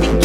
Think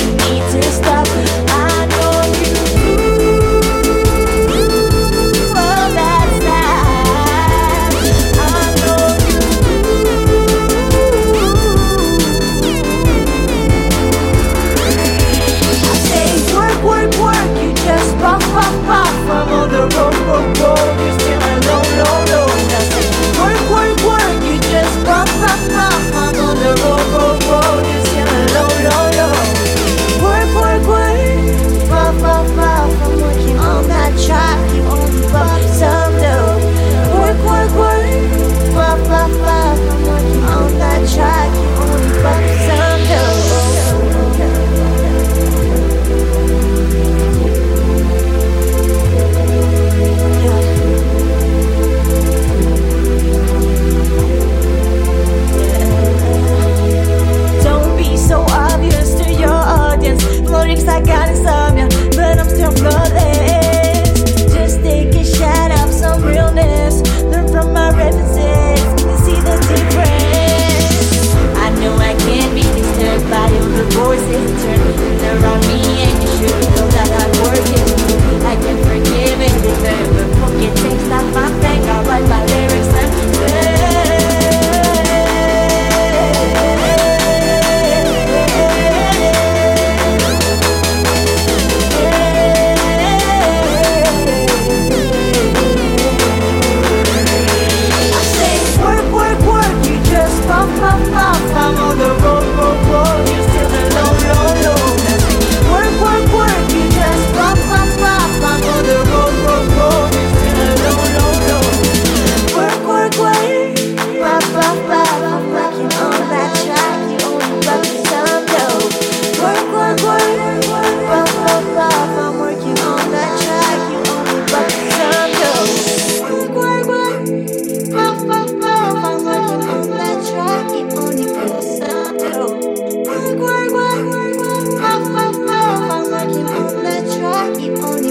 only